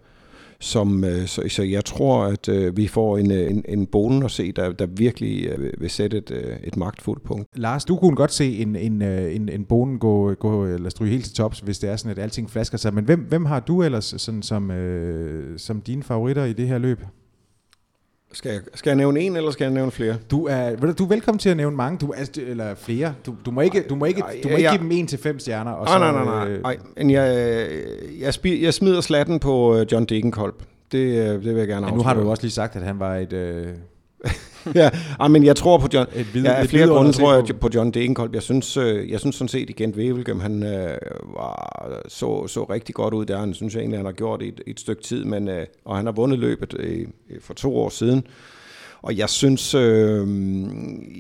Som, øh, så, så jeg tror, at øh, vi får en, øh, en, en bonen at se, der, der virkelig øh, vil sætte et, øh, et magtfuldt punkt. Lars, du kunne godt se en, en, øh, en, en bonen gå, gå, eller stryge helt til tops, hvis det er sådan, at alting flasker sig. Men hvem, hvem har du ellers sådan, som, øh, som dine favoritter i det her løb? Skal jeg, skal jeg nævne en, eller skal jeg nævne flere? Du er, du er velkommen til at nævne mange, du, altså, eller flere. Du, du må ikke, du må ikke, du må ikke give dem en til fem stjerner. Og så, nej, nej, nej. nej. Øh, jeg, jeg, spi, jeg smider slatten på øh, John Degenkolb. Det, øh, det vil jeg gerne afsløre. Nu har du jo også lige sagt, at han var et... Øh [LAUGHS] [LAUGHS] ja, ah, men jeg tror på John. Et vid, ja, flere grunde tror jeg på John Degenkolb. Jeg synes, øh, jeg synes sådan set, igen Wevelgem, han øh, var, så, så rigtig godt ud der. Han synes jeg egentlig, han har gjort et, et stykke tid, men, øh, og han har vundet løbet øh, for to år siden. Og jeg synes, øh,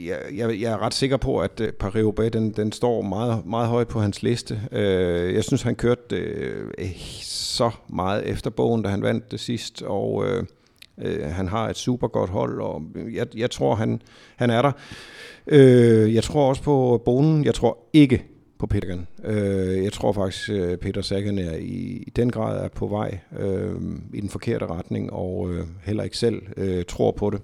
jeg, jeg, jeg er ret sikker på, at øh, Paris-Roubaix, den, den står meget, meget højt på hans liste. Øh, jeg synes, han kørte øh, så meget efter bogen, da han vandt det sidst, og... Øh, Øh, han har et super godt hold, og jeg, jeg tror, han, han er der. Øh, jeg tror også på Bonen. Jeg tror ikke på Petergan. Øh, jeg tror faktisk, at Peter Sagan er i, i den grad er på vej øh, i den forkerte retning, og øh, heller ikke selv øh, tror på det.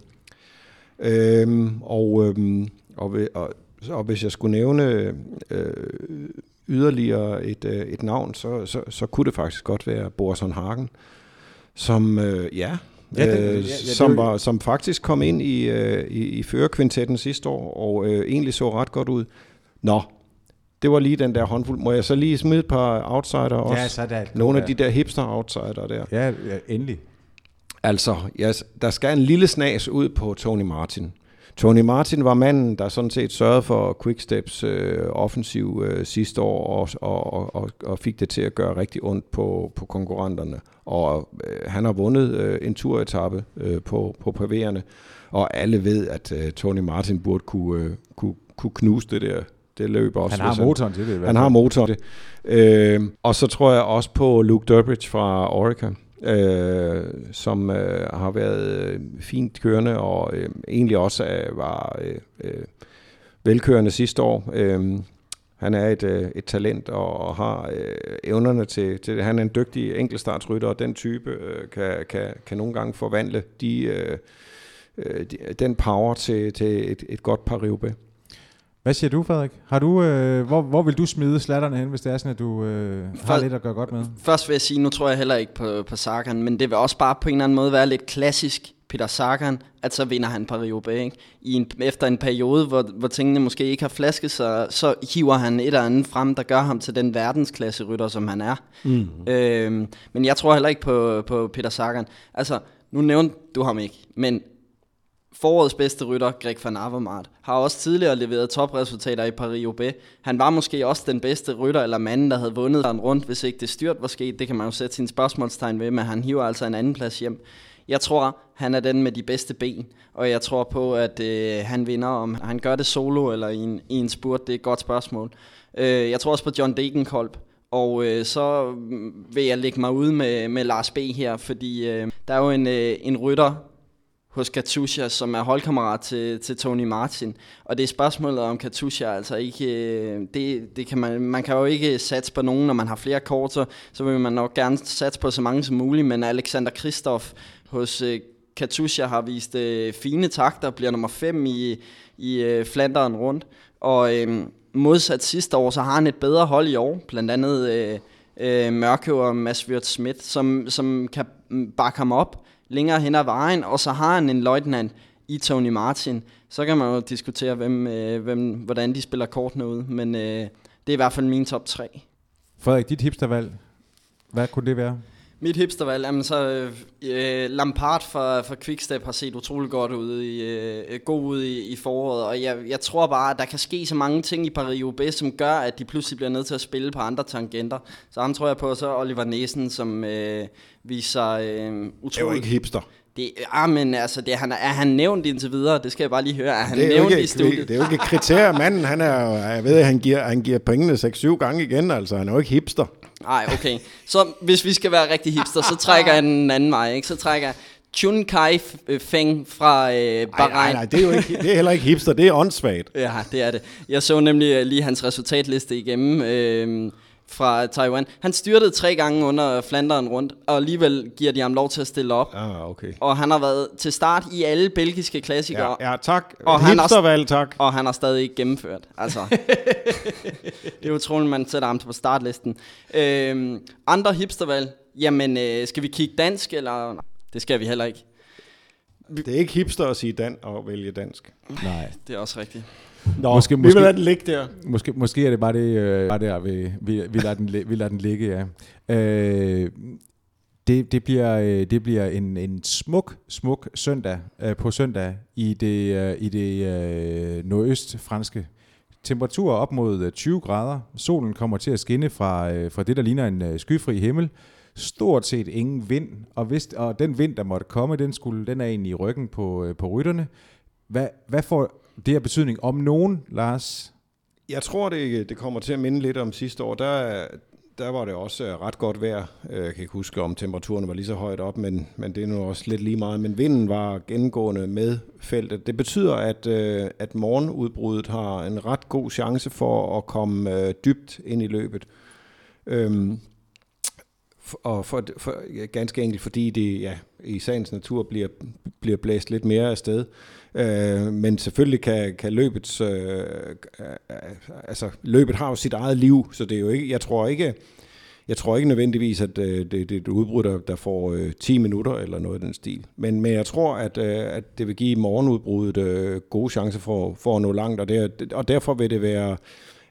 Øh, og, øh, og, og, og hvis jeg skulle nævne øh, yderligere et, øh, et navn, så, så, så kunne det faktisk godt være Borson Hagen, som, øh, ja, Ja, det, øh, ja, ja, som, var, som faktisk kom ind i, øh, i, i førerkvintetten sidste år, og øh, egentlig så ret godt ud. Nå, det var lige den der håndfuld. Må jeg så lige smide et par outsider også? Ja, så er det Nogle af de der hipster-outsider der. Ja, ja endelig. Altså, yes, der skal en lille snas ud på Tony Martin. Tony Martin var manden, der sådan set sørgede for Quicksteps øh, offensiv øh, sidste år, og, og, og, og fik det til at gøre rigtig ondt på, på konkurrenterne. Og øh, han har vundet øh, en turetappe øh, på, på pavéerne, og alle ved, at øh, Tony Martin burde kunne, øh, kunne, kunne knuse det der det løb også. Han har motoren til det. Han har motoren til det. Øh, og så tror jeg også på Luke Durbridge fra Orica øh, som øh, har været øh, fint kørende og øh, egentlig også øh, var øh, øh, velkørende sidste år. Øh, han er et, øh, et talent og, og har øh, evnerne til, til Han er en dygtig enkeltstartsrytter, og den type øh, kan, kan, kan nogle gange forvandle de, øh, øh de, den power til, til et, et godt par Roubaix. Hvad siger du, Frederik? Har du, øh, hvor, hvor vil du smide slatterne hen, hvis det er sådan, at du øh, har først, lidt at gøre godt med? Først vil jeg sige, nu tror jeg heller ikke på, på Sagan, men det vil også bare på en eller anden måde være lidt klassisk Peter Sagan, at så vinder han Paris-Roubaix. I en, efter en periode, hvor, hvor tingene måske ikke har flasket sig, så hiver han et eller andet frem, der gør ham til den verdensklasse rytter, som han er. Mm. Øhm, men jeg tror heller ikke på, på Peter Sagan. Altså, nu nævnte du ham ikke, men Forårets bedste rytter, Greg van Avermaet, har også tidligere leveret topresultater i Paris-Roubaix. Han var måske også den bedste rytter eller manden, der havde vundet en rundt, hvis ikke det styrt var sket. Det kan man jo sætte sin spørgsmålstegn ved, men han hiver altså en anden plads hjem. Jeg tror, han er den med de bedste ben, og jeg tror på, at øh, han vinder. Om han gør det solo eller i en, i en spurt, det er et godt spørgsmål. Øh, jeg tror også på John Degenkolb, og øh, så vil jeg lægge mig ud med, med Lars B. her, fordi øh, der er jo en, øh, en rytter, hos Katusha, som er holdkammerat til, til Tony Martin. Og det er spørgsmålet om Katusha, altså ikke, øh, det, det kan man, man kan jo ikke satse på nogen, når man har flere kort, så, vil man nok gerne satse på så mange som muligt, men Alexander Kristoff hos øh, Katusha har vist øh, fine takter, bliver nummer 5 i, i øh, Flanderen rundt, Og øh, modsat sidste år, så har han et bedre hold i år. Blandt andet øh, øh, Mørke og Mads Wirt Schmidt, som, som kan mm, bakke ham op længere hen ad vejen. Og så har han en løjtnant i Tony Martin. Så kan man jo diskutere, hvem, øh, hvem, hvordan de spiller kortene ud. Men øh, det er i hvert fald min top 3. Frederik, dit hipstervalg, hvad kunne det være? Mit hipstervalg, jamen så øh, Lampard fra, fra Quickstep har set utrolig godt ud i, øh, god ud i, i foråret, og jeg, jeg tror bare, at der kan ske så mange ting i Paris-Roubaix, som gør, at de pludselig bliver nødt til at spille på andre tangenter. Så ham tror jeg på, så Oliver Nesen, som øh, viser øh, utrolig... Det er jo ikke hipster. Det, ah, men altså, det, han, er han nævnt indtil videre? Det skal jeg bare lige høre. Er han det er nævnt ikke, i studiet? Det er jo ikke et kriterie. Manden, han er jeg ved, han giver, han giver pengene 6-7 gange igen, altså. Han er jo ikke hipster. Nej, okay. Så hvis vi skal være rigtig hipster, så trækker jeg en anden vej, ikke? Så trækker jeg Chun Kai Feng fra øh, Bahrain. Nej, nej, det er jo ikke, det er heller ikke hipster, det er åndssvagt. ja, det er det. Jeg så nemlig øh, lige hans resultatliste igennem. Øh, fra Taiwan. Han styrtede tre gange under Flanderen rundt, og alligevel giver de ham lov til at stille op. Ah, okay. Og han har været til start i alle belgiske klassikere. Ja, ja tak. Og han har, tak. Og han har stadig ikke gennemført. Altså, [LAUGHS] det er utroligt, man sætter ham på startlisten. Øhm, andre hipstervalg. Jamen, øh, skal vi kigge dansk, eller... Nej, det skal vi heller ikke. Det er ikke hipster at sige dan og vælge dansk. Nej. Det er også rigtigt. Nå, måske, vi måske, vil lade den ligge der. Måske, måske er det bare det, øh, bare der, vi, vi, vi, lader den, vi lader den ligge, ja. Øh, det, det bliver, øh, det bliver en, en smuk, smuk søndag øh, på søndag i det, øh, i det øh, nordøst-franske. Temperaturer op mod 20 øh, grader. Solen kommer til at skinne fra, øh, fra det, der ligner en øh, skyfri himmel. Stort set ingen vind, og, hvis, og den vind, der måtte komme, den, skulle, den er egentlig i ryggen på, øh, på rytterne. Hvad, hvad får det har betydning om nogen, Lars? Jeg tror, det, det kommer til at minde lidt om sidste år. Der, der var det også ret godt vejr. Øh, jeg kan ikke huske, om temperaturen var lige så højt op, men, men det er nu også lidt lige meget. Men vinden var gennemgående med feltet. Det betyder, at, øh, at morgenudbruddet har en ret god chance for at komme øh, dybt ind i løbet. Øhm, og for, for, ja, ganske enkelt, fordi det ja, i sagens natur bliver, bliver blæst lidt mere afsted. Øh, men selvfølgelig kan, kan løbets, øh, øh, altså løbet har jo sit eget liv, så det er jo ikke, jeg tror ikke, jeg tror ikke nødvendigvis, at øh, det, det er et udbrud, der, der får øh, 10 minutter eller noget af den stil. Men, men jeg tror, at, øh, at det vil give morgenudbruddet øh, gode chancer for, for at nå langt, og, det, og derfor vil det være øh,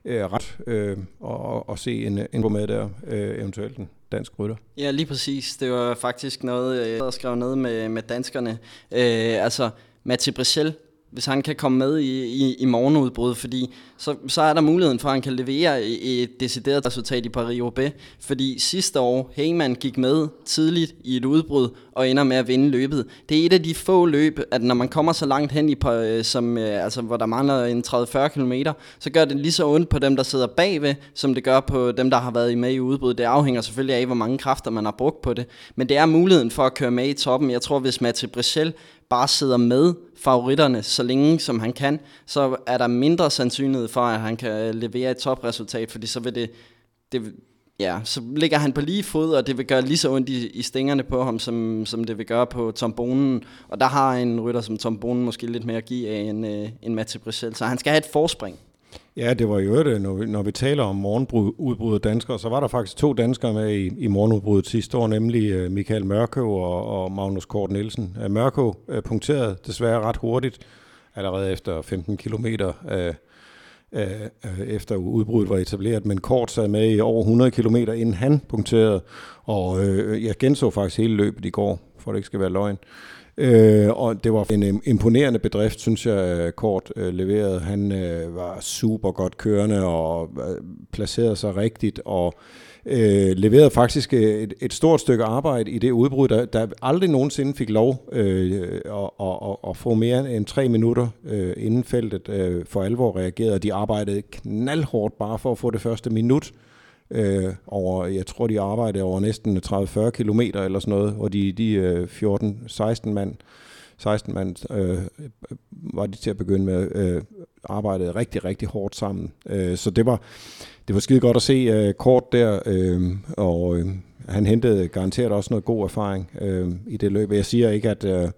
Øh, ret øh, og, og se en, en på med der, øh, eventuelt en dansk rytter. Ja, lige præcis. Det var faktisk noget, øh, jeg havde skrevet ned med, med danskerne. Øh, altså, Mathieu Brissel hvis han kan komme med i, i, i morgenudbrud, fordi så, så er der muligheden for, at han kan levere et decideret resultat i Paris-Roubaix. Fordi sidste år, Heyman gik med tidligt i et udbrud og ender med at vinde løbet. Det er et af de få løb, at når man kommer så langt hen, i, øh, som, øh, altså, hvor der mangler en 30-40 km, så gør det lige så ondt på dem, der sidder bagved, som det gør på dem, der har været med i udbrud. Det afhænger selvfølgelig af, hvor mange kræfter man har brugt på det. Men det er muligheden for at køre med i toppen. Jeg tror, hvis Mathieu Brichel bare sidder med favoritterne så længe som han kan, så er der mindre sandsynlighed for, at han kan øh, levere et topresultat, fordi så vil det, det ja, så ligger han på lige fod, og det vil gøre lige så ondt i, i stængerne på ham, som, som det vil gøre på Tom Bonen. Og der har en rytter som Tom Bonen måske lidt mere at give af en, øh, en Mathieu Brissel, så han skal have et forspring. Ja, det var jo det, øh, når vi, når vi taler om morgenudbruddet danskere, så var der faktisk to danskere med i, i morgenudbruddet sidste år, nemlig øh, Michael Mørkøv og, og Magnus Kort Nielsen. Uh, Mørkøv punkterede desværre ret hurtigt, allerede efter 15 kilometer efter udbruddet var etableret, men Kort sad med i over 100 km inden han punkterede, og øh, jeg genså faktisk hele løbet i går, for det ikke skal være løgn. Øh, Øh, og det var en imponerende bedrift, synes jeg, øh, Kort øh, leverede. Han øh, var super godt kørende og øh, placerede sig rigtigt, og øh, leverede faktisk øh, et, et stort stykke arbejde i det udbrud, der, der aldrig nogensinde fik lov øh, at, at, at få mere end tre minutter øh, inden feltet øh, for alvor reagerede. De arbejdede knaldhårdt bare for at få det første minut øh, øh, over, jeg tror de arbejdede over næsten 30-40 kilometer eller sådan noget, hvor de, de øh, 14-16 mand, 16 mand øh, var de til at begynde med øh, arbejdede rigtig, rigtig hårdt sammen. Øh, så det var, det var skide godt at se øh, kort der, øh, og øh, han hentede garanteret også noget god erfaring øh, i det løb. Jeg siger ikke, at, øh,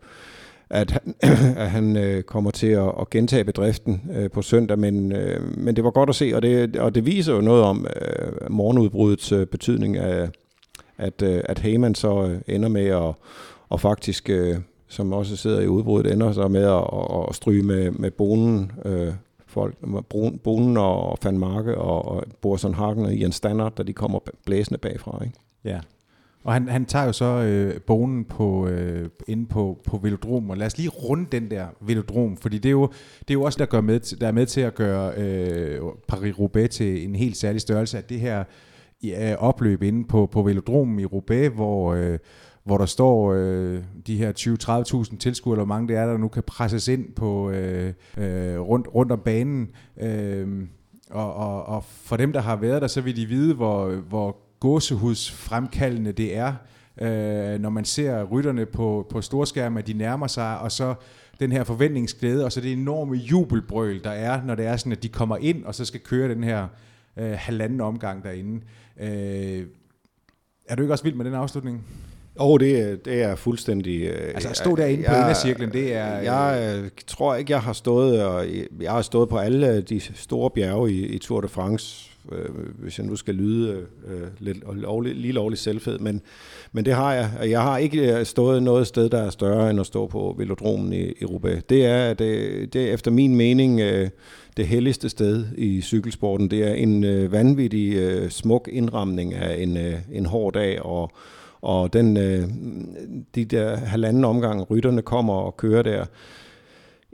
at han, [CLEARS THROAT] at han øh, kommer til at, at gentage bedriften øh, på søndag, men, øh, men det var godt at se, og det, og det viser jo noget om øh, morgenudbruddets øh, betydning af, at, øh, at Heyman så øh, ender med at og faktisk, øh, som også sidder i udbruddet, ender så med at, at, at stryge med, med bonen, øh, folk, bonen og Van Marke og, og Borson Hagen og Jens Standard, da de kommer blæsende bagfra. Ikke? Ja, og han, han tager jo så øh, bonen på, øh, inde på, på velodrom, og lad os lige runde den der velodrom, fordi det er jo, det er jo også der, gør med, der er med til at gøre øh, Paris-Roubaix til en helt særlig størrelse, at det her ja, opløb inde på, på velodromen i Roubaix, hvor, øh, hvor der står øh, de her 20-30.000 tilskuere, eller hvor mange det er, der nu kan presses ind på øh, øh, rundt, rundt om banen. Øh, og, og, og for dem, der har været der, så vil de vide, hvor, hvor gåsehudsfremkaldende det er, øh, når man ser rytterne på, på storskærme, at de nærmer sig, og så den her forventningsglæde, og så det enorme jubelbrøl, der er, når det er sådan, at de kommer ind, og så skal køre den her øh, halvanden omgang derinde. Øh, er du ikke også vild med den afslutning? Åh, oh, det, det er fuldstændig... Øh, altså at stå derinde jeg, på indercirklen, det er... Jeg øh, tror ikke, jeg har stået, og jeg har stået på alle de store bjerge i, i Tour de France, øh, hvis jeg nu skal lyde øh, lidt lovlig, lige lovligt selvfed, men, men det har jeg. Jeg har ikke øh, stået noget sted, der er større end at stå på velodromen i, i Roubaix. Det er, det, øh, det er efter min mening øh, det helligste sted i cykelsporten. Det er en øh, vanvittig øh, smuk indramning af en, øh, en hård dag, og og den, øh, de der halvanden omgang, rytterne kommer og kører der,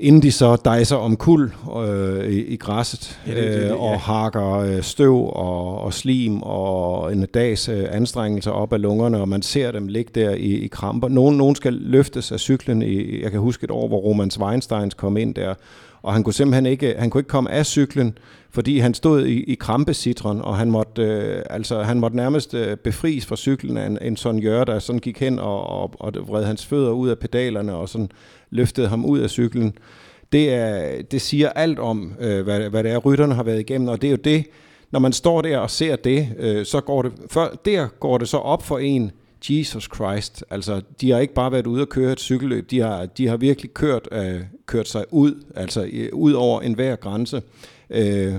inden de så dejser om kul øh, i, i græsset ja, det, det, det, øh, og ja. hakker øh, støv og, og slim og en dags øh, anstrengelser op af lungerne, og man ser dem ligge der i, i kramper. Nogen, nogen skal løftes af cyklen. I, jeg kan huske et år, hvor Romans Weinsteins kom ind der, og han kunne simpelthen ikke, han kunne ikke komme af cyklen, fordi han stod i, i krampesitron, og han måtte, øh, altså, han måtte nærmest øh, befries fra cyklen af en, en sådan jør, der sådan gik hen og, og, og vred hans fødder ud af pedalerne, og sådan løftede ham ud af cyklen. Det, er, det siger alt om, øh, hvad, hvad det er, rytterne har været igennem, og det er jo det, når man står der og ser det, øh, så går det, før, der går det så op for en, Jesus Christ, altså de har ikke bare været ude og køre et cykelløb, de har, de har virkelig kørt, øh, kørt sig ud, altså øh, ud over enhver grænse. Øh,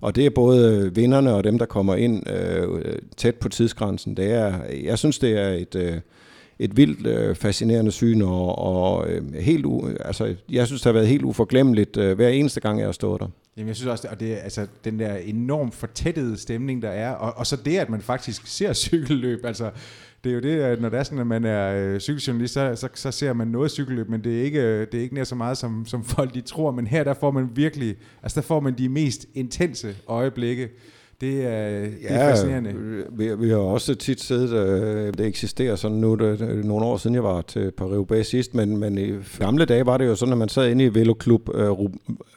og det er både vinderne og dem, der kommer ind øh, tæt på tidsgrænsen. Det er, jeg synes, det er et, øh, et vildt øh, fascinerende syn, og, og øh, helt u, altså, jeg synes, det har været helt uforglemmeligt øh, hver eneste gang, jeg har stået der. Jamen, jeg synes også, og det er altså den der enormt fortættede stemning, der er, og, og så det, at man faktisk ser [LAUGHS] cykelløb, altså det er jo det, at når det er sådan, at man er øh, cykeljournalist, så, så, så ser man noget cykelløb, men det er ikke, øh, det er ikke nær så meget, som, som folk de tror. Men her, der får man virkelig, altså der får man de mest intense øjeblikke. Det er, det ja, er fascinerende. Vi, vi har også tit siddet, øh, det eksisterer sådan nu, det, det, nogle år siden jeg var til Paris-Roubaix sidst, men, men i gamle dage var det jo sådan, at man sad inde i Veloklub, øh,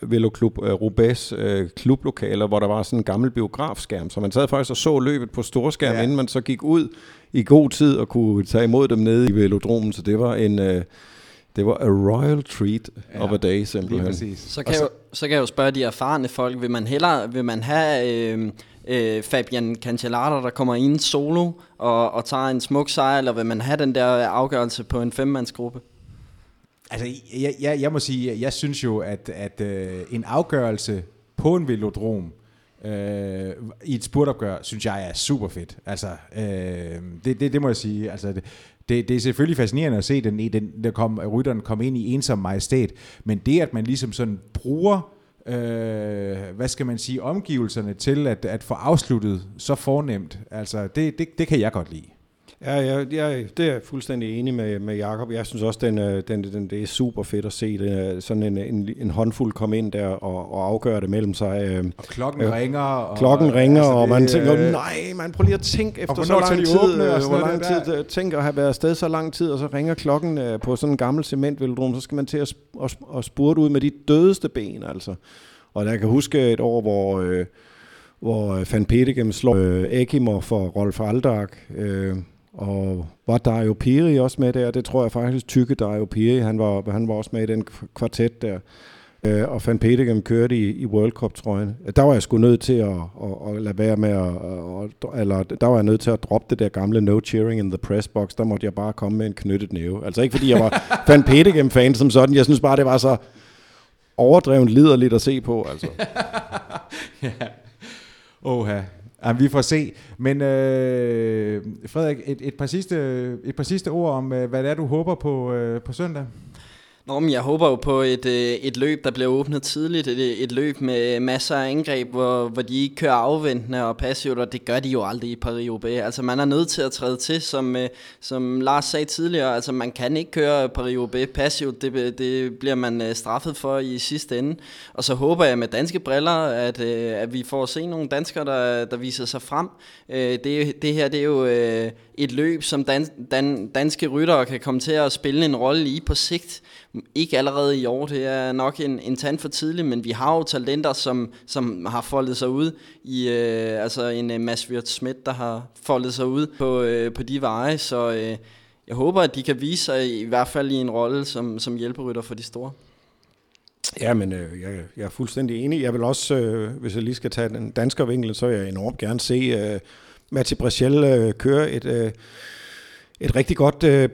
Veloklub øh, Roubaix øh, klublokaler, hvor der var sådan en gammel biografskærm, så man sad faktisk og så løbet på storskærm, ja. inden man så gik ud i god tid og kunne tage imod dem nede i velodromen, så det var en... Øh, det var a royal treat ja, of a day, simpelthen. Så kan, så, jeg, så kan jeg jo spørge de erfarne folk, vil man hellere vil man have øh, øh, Fabian Cancellara, der kommer ind solo og, og tager en smuk sejr, eller vil man have den der afgørelse på en femmandsgruppe? Altså, jeg, jeg, jeg må sige, jeg synes jo, at, at øh, en afgørelse på en velodrom, øh, i et spurtopgør, synes jeg er super fedt. Altså, øh, det, det, det må jeg sige. Altså, det, det, det er selvfølgelig fascinerende at se, den, den, der kom, rytteren kom ind i ensom majestæt, men det, at man ligesom sådan bruger øh, hvad skal man sige, omgivelserne til at, at få afsluttet så fornemt, altså det, det, det kan jeg godt lide. Ja, ja, ja, det er jeg fuldstændig enig med, med Jacob. Jeg synes også, den, den, den, det er super fedt at se det, sådan en, en, en håndfuld komme ind der og, og afgøre det mellem sig. Øh, og klokken øh, ringer. Og, klokken ringer, altså, og man det, tænker, øh, nej, man prøver lige at tænke efter så lang tid, åbne, øh, hvor lang tid, øh, tænker at have været afsted så lang tid, og så ringer klokken øh, på sådan en gammel cementvelodrom, så skal man til at, at, at spurte ud med de dødeste ben, altså. Og jeg kan huske et år, hvor... Øh, hvor Van Petegem slår øh, Ekimor for Rolf Aldag, øh, og var Dario Piri også med der? Det tror jeg faktisk, Tykke Dario Piri, han var, han var også med i den kvartet der. øh, og Van Petegem kørte i, i World Cup-trøjen. Der var jeg sgu nødt til at, at, at lade være med at, at, eller der var jeg nødt til at droppe det der gamle no cheering in the press box. Der måtte jeg bare komme med en knyttet næve. Altså ikke fordi jeg var [LAUGHS] Van Petegem-fan som sådan. Jeg synes bare, det var så overdrevet liderligt at se på. Altså. [LAUGHS] ja. Oha. Jamen, vi får se. Men øh, Frederik, et, et, par sidste, et par sidste ord om, øh, hvad det er, du håber på, øh, på søndag? Nå, men jeg håber jo på et, øh, et løb, der bliver åbnet tidligt. Et, øh, et løb med masser af angreb, hvor, hvor de ikke kører afventende og passivt, og det gør de jo aldrig i Paris-Roubaix. Altså man er nødt til at træde til, som, øh, som Lars sagde tidligere. Altså man kan ikke køre Paris-Roubaix passivt. Det, det bliver man straffet for i sidste ende. Og så håber jeg med danske briller, at, at vi får se nogle danskere, der, der viser sig frem. Det, det her det er jo et løb, som dan, dan, danske ryttere kan komme til at spille en rolle i på sigt. Ikke allerede i år, det er nok en, en tand for tidligt, men vi har jo talenter, som, som har foldet sig ud i, øh, altså en øh, Mads Wirt Schmidt, der har foldet sig ud på, øh, på de veje, så øh, jeg håber, at de kan vise sig i hvert fald i en rolle som, som hjælperytter for de store. Ja, men øh, jeg, jeg er fuldstændig enig. Jeg vil også, øh, hvis jeg lige skal tage den danske vinkel, så vil jeg enormt gerne se øh, Mathieu Brechel øh, køre et... Øh, et rigtig godt øh,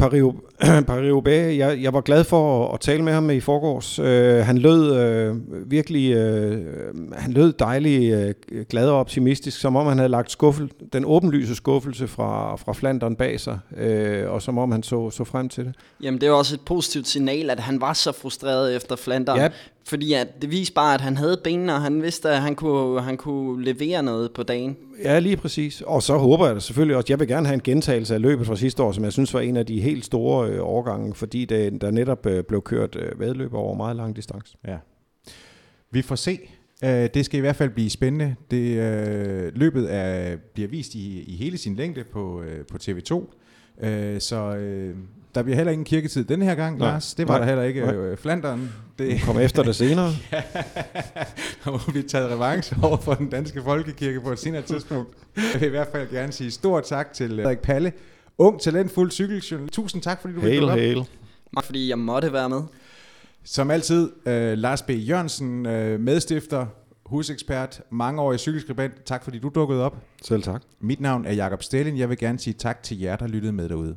Paris-Roubaix. [CLEARS THROAT] Jeg, jeg var glad for at, at tale med ham i forgårs. Øh, han lød øh, virkelig øh, han lød dejlig øh, glad og optimistisk, som om han havde lagt skuffel, den åbenlyse skuffelse fra, fra Flandern bag sig, øh, og som om han så, så frem til det. Jamen det er også et positivt signal, at han var så frustreret efter Flandern. Ja. Fordi at det viste bare, at han havde benene, og han vidste, at han kunne, han kunne levere noget på dagen. Ja, lige præcis. Og så håber jeg da selvfølgelig også, jeg vil gerne have en gentagelse af løbet fra sidste år, som jeg synes var en af de helt store øh, årgange, fordi det, der netop øh, blev kørt øh, vedløb over meget lang distance. Ja. Vi får se. Uh, det skal i hvert fald blive spændende. Det, uh, løbet er, bliver vist i, i hele sin længde på, uh, på TV2. Uh, så uh, der bliver heller ingen kirketid denne her gang, Nej. Lars. Det var Nej. der heller ikke. Nej. Flanderen. Det kommer efter det senere. [LAUGHS] ja, og vi taget revanche over for den danske folkekirke på et senere tidspunkt. Jeg vil i hvert fald gerne sige stort tak til Frederik Palle, ung, talentfuld cykeljournalist. Tusind tak, fordi du ville komme hail. Fordi jeg måtte være med. Som altid, øh, Lars B. Jørgensen, øh, medstifter, husekspert, mangeårig cykelskribent. Tak fordi du dukkede op. Selv tak. Mit navn er Jakob Stelin. Jeg vil gerne sige tak til jer, der lyttede med derude.